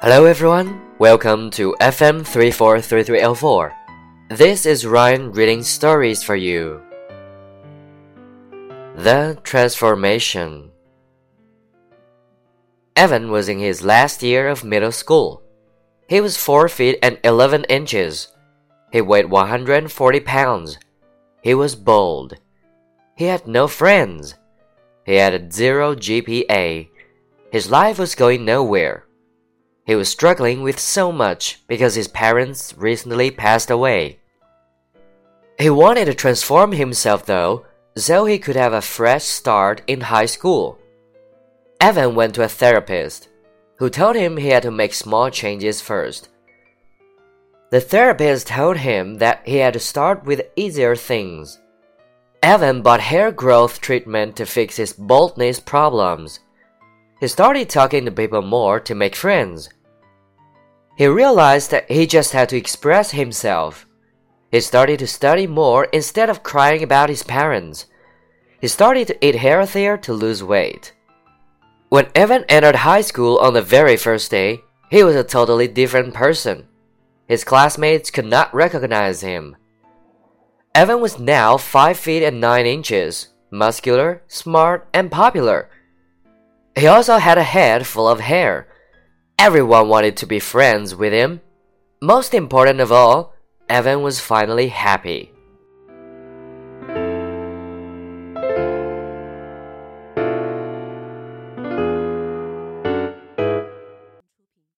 Hello everyone, welcome to FM 3433L4. This is Ryan reading stories for you. The Transformation Evan was in his last year of middle school. He was 4 feet and 11 inches. He weighed 140 pounds. He was bald. He had no friends. He had a zero GPA. His life was going nowhere. He was struggling with so much because his parents recently passed away. He wanted to transform himself though, so he could have a fresh start in high school. Evan went to a therapist, who told him he had to make small changes first. The therapist told him that he had to start with easier things. Evan bought hair growth treatment to fix his baldness problems. He started talking to people more to make friends. He realized that he just had to express himself. He started to study more instead of crying about his parents. He started to eat healthier to lose weight. When Evan entered high school on the very first day, he was a totally different person. His classmates could not recognize him. Evan was now 5 feet and 9 inches, muscular, smart, and popular. He also had a head full of hair Everyone wanted to be friends with him. Most important of all, Evan was finally happy.